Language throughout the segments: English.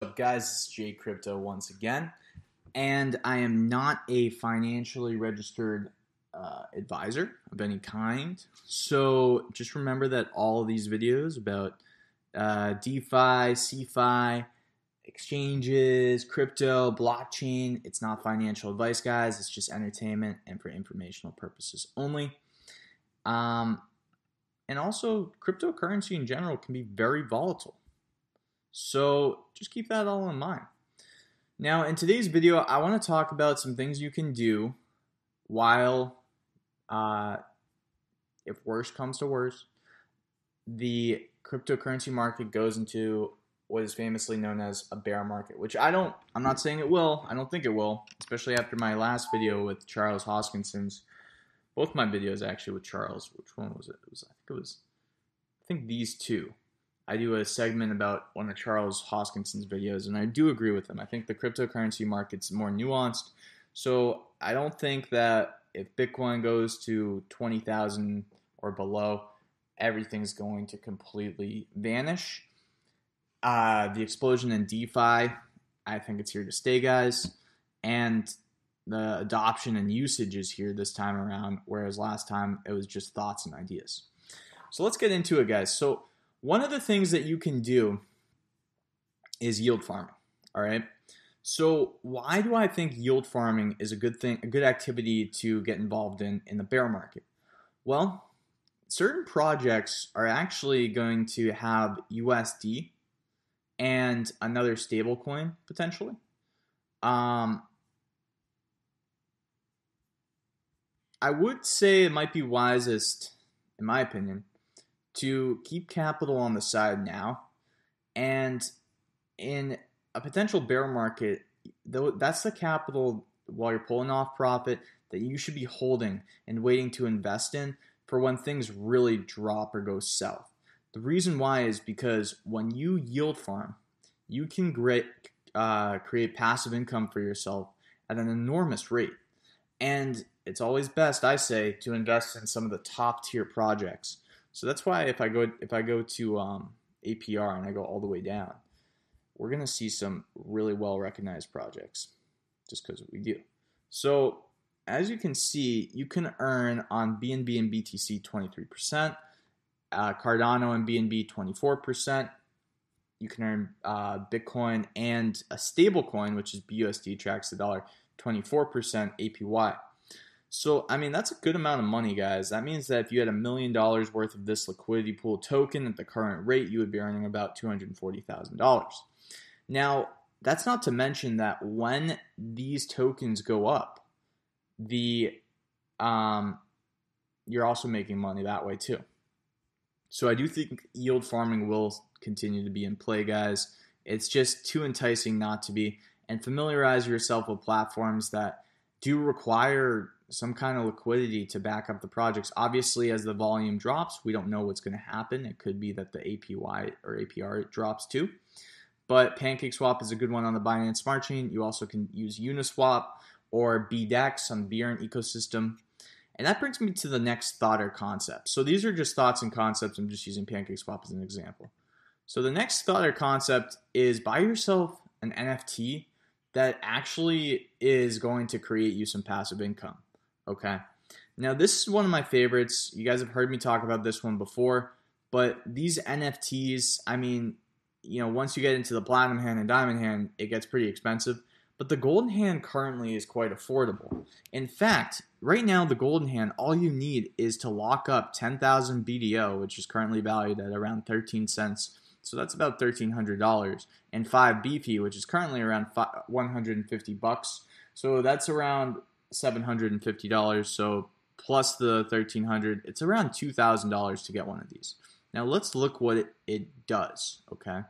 up, guys? It's Jay Crypto once again, and I am not a financially registered uh, advisor of any kind. So just remember that all these videos about uh, DeFi, CeFi exchanges, crypto, blockchain, it's not financial advice, guys. It's just entertainment and for informational purposes only. Um, and also, cryptocurrency in general can be very volatile. So just keep that all in mind. Now, in today's video, I want to talk about some things you can do while, uh, if worse comes to worse, the cryptocurrency market goes into what is famously known as a bear market, which I don't, I'm not saying it will. I don't think it will, especially after my last video with Charles Hoskinson's, both my videos actually with Charles. Which one was it? It was, I think it was, I think these two. I do a segment about one of Charles Hoskinson's videos, and I do agree with him. I think the cryptocurrency market's more nuanced. So I don't think that if Bitcoin goes to 20,000 or below, everything's going to completely vanish. Uh, the explosion in DeFi, I think it's here to stay, guys. And the adoption and usage is here this time around, whereas last time it was just thoughts and ideas. So let's get into it, guys. So one of the things that you can do is yield farming. All right. So why do I think yield farming is a good thing, a good activity to get involved in in the bear market? Well, certain projects are actually going to have USD and another stablecoin potentially. Um, I would say it might be wisest, in my opinion, to keep capital on the side now. And in a potential bear market, though that's the capital while you're pulling off profit that you should be holding and waiting to invest in for when things really drop or go south. The reason why is because when you yield farm, you can create, uh, create passive income for yourself at an enormous rate. And it's always best, I say, to invest in some of the top tier projects so that's why if I go if I go to um, APR and I go all the way down, we're gonna see some really well recognized projects, just because we do. So as you can see, you can earn on BNB and BTC 23%, uh, Cardano and BNB 24%. You can earn uh, Bitcoin and a stable coin, which is BUSD, tracks the dollar, 24% APY. So, I mean, that's a good amount of money, guys. That means that if you had a million dollars worth of this liquidity pool token at the current rate, you would be earning about $240,000. Now, that's not to mention that when these tokens go up, the um, you're also making money that way too. So I do think yield farming will continue to be in play, guys. It's just too enticing not to be. And familiarize yourself with platforms that do require some kind of liquidity to back up the projects. Obviously, as the volume drops, we don't know what's going to happen. It could be that the APY or APR drops too. But PancakeSwap is a good one on the Binance Smart Chain. You also can use Uniswap or BDEX on the Bearn ecosystem. And that brings me to the next thought or concept. So these are just thoughts and concepts. I'm just using PancakeSwap as an example. So the next thought or concept is buy yourself an NFT that actually is going to create you some passive income. Okay. Now, this is one of my favorites. You guys have heard me talk about this one before, but these NFTs, I mean, you know, once you get into the platinum hand and diamond hand, it gets pretty expensive. But the golden hand currently is quite affordable. In fact, right now, the golden hand, all you need is to lock up 10,000 BDO, which is currently valued at around 13 cents. So that's about $1,300, and 5 BP, which is currently around 150 bucks. So that's around $750. So plus the 1300 it's around $2,000 to get one of these. Now let's look what it, it does, okay?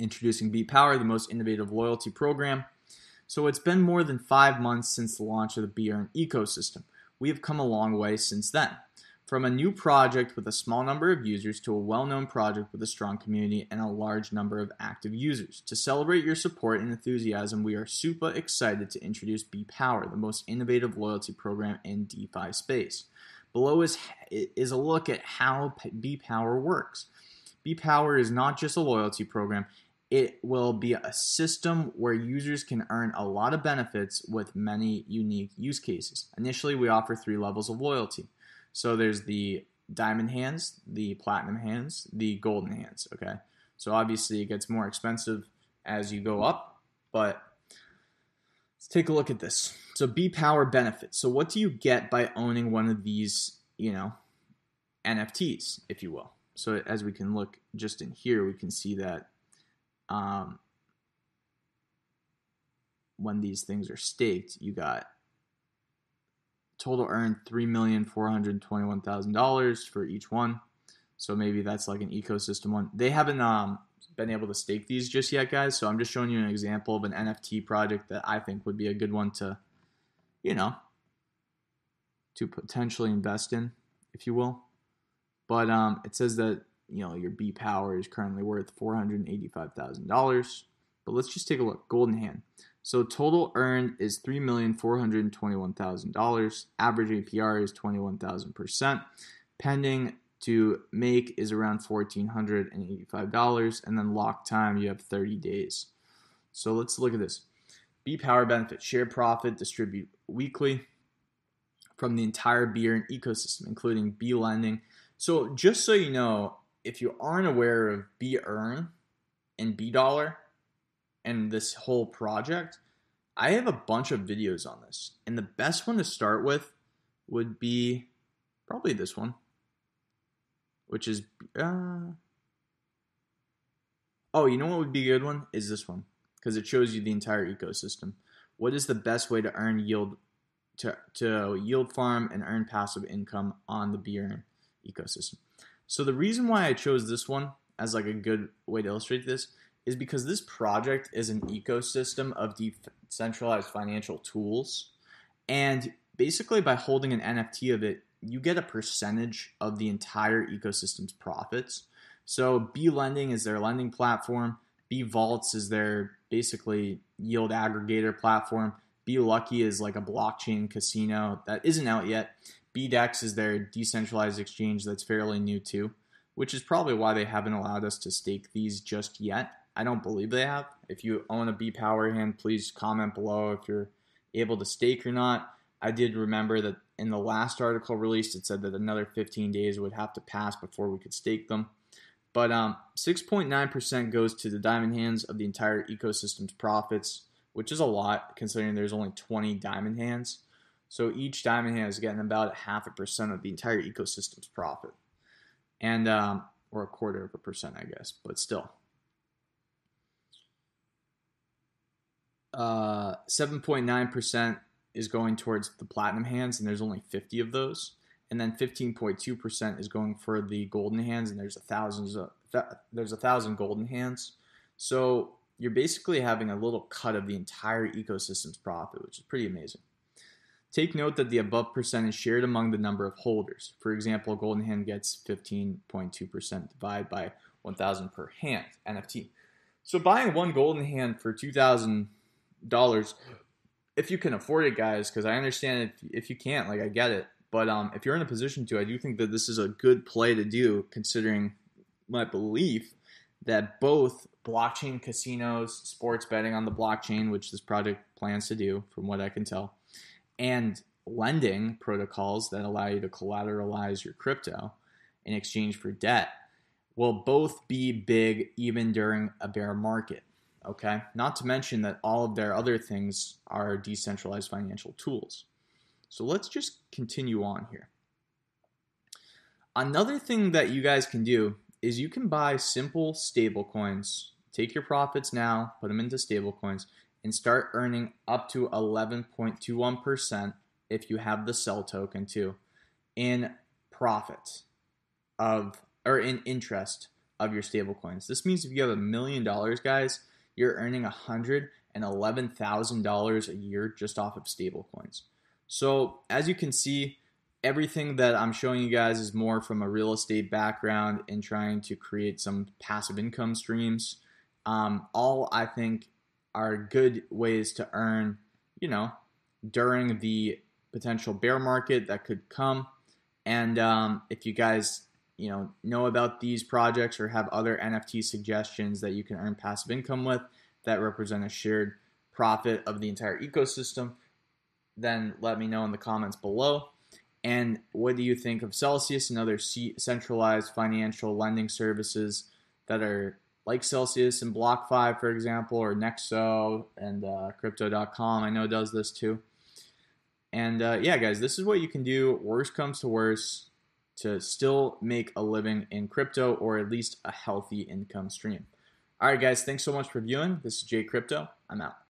Introducing B Power, the most innovative loyalty program. So it's been more than five months since the launch of the Bearn ecosystem. We have come a long way since then. From a new project with a small number of users to a well known project with a strong community and a large number of active users. To celebrate your support and enthusiasm, we are super excited to introduce B Power, the most innovative loyalty program in DeFi space. Below is, is a look at how B Power works. B Power is not just a loyalty program, it will be a system where users can earn a lot of benefits with many unique use cases. Initially, we offer three levels of loyalty. So there's the diamond hands, the platinum hands, the golden hands. Okay. So obviously, it gets more expensive as you go up, but let's take a look at this. So, B Power benefits. So, what do you get by owning one of these, you know, NFTs, if you will? So, as we can look just in here, we can see that um, when these things are staked, you got total earned three million four hundred twenty-one thousand dollars for each one. So maybe that's like an ecosystem one. They haven't um, been able to stake these just yet, guys. So I'm just showing you an example of an NFT project that I think would be a good one to, you know, to potentially invest in, if you will. But um, it says that you know your B power is currently worth four hundred eighty-five thousand dollars. But let's just take a look. Golden hand. So total earned is three million four hundred twenty-one thousand dollars. Average APR is twenty-one thousand percent. Pending to make is around fourteen hundred and eighty-five dollars, and then lock time you have thirty days. So let's look at this. B Power benefit share profit distribute weekly from the entire B Earn ecosystem, including B lending. So just so you know, if you aren't aware of B Earn and B Dollar and this whole project, I have a bunch of videos on this. And the best one to start with would be probably this one, which is. Uh, oh, you know what would be a good one? Is this one. Because it shows you the entire ecosystem. What is the best way to earn yield to, to yield farm and earn passive income on the B Earn ecosystem? So the reason why I chose this one as like a good way to illustrate this is because this project is an ecosystem of decentralized financial tools. And basically by holding an NFT of it, you get a percentage of the entire ecosystem's profits. So B Lending is their lending platform. B Vaults is their basically yield aggregator platform. B Lucky is like a blockchain casino that isn't out yet. BDEX is their decentralized exchange that's fairly new too, which is probably why they haven't allowed us to stake these just yet. I don't believe they have. If you own a B Power hand, please comment below if you're able to stake or not. I did remember that in the last article released, it said that another 15 days would have to pass before we could stake them. But um, 6.9% goes to the diamond hands of the entire ecosystem's profits, which is a lot considering there's only 20 diamond hands. So each diamond hand is getting about a half a percent of the entire ecosystem's profit, and um, or a quarter of a percent, I guess, but still. Uh, 7.9% is going towards the platinum hands, and there's only 50 of those. And then 15.2% is going for the golden hands, and there's a thousands of, there's a thousand golden hands. So you're basically having a little cut of the entire ecosystem's profit, which is pretty amazing. Take note that the above percent is shared among the number of holders. For example, Golden Hand gets 15.2% divided by 1,000 per hand NFT. So buying one Golden Hand for $2,000, if you can afford it, guys, because I understand if, if you can't, like I get it. But um, if you're in a position to, I do think that this is a good play to do, considering my belief that both blockchain casinos, sports betting on the blockchain, which this project plans to do, from what I can tell, and lending protocols that allow you to collateralize your crypto in exchange for debt will both be big even during a bear market. Okay, not to mention that all of their other things are decentralized financial tools. So let's just continue on here. Another thing that you guys can do is you can buy simple stable coins, take your profits now, put them into stable coins, and start earning up to 11.21% if you have the CEL token too in profit of or in interest of your stablecoins. This means if you have a million dollars, guys, you're earning $111,000 a year just off of stablecoins. So, as you can see, everything that I'm showing you guys is more from a real estate background and trying to create some passive income streams. Um, all I think are good ways to earn, you know, during the potential bear market that could come. And um, if you guys you know know about these projects or have other NFT suggestions that you can earn passive income with that represent a shared profit of the entire ecosystem, then let me know in the comments below. And what do you think of Celsius and other centralized financial lending services that are like Celsius and BlockFi for example, or Nexo and uh, Crypto.com? I know does this too. And uh, yeah, guys, this is what you can do. Worst comes to worst to still make a living in crypto or at least a healthy income stream. All right, guys, thanks so much for viewing. This is Jay Crypto. I'm out.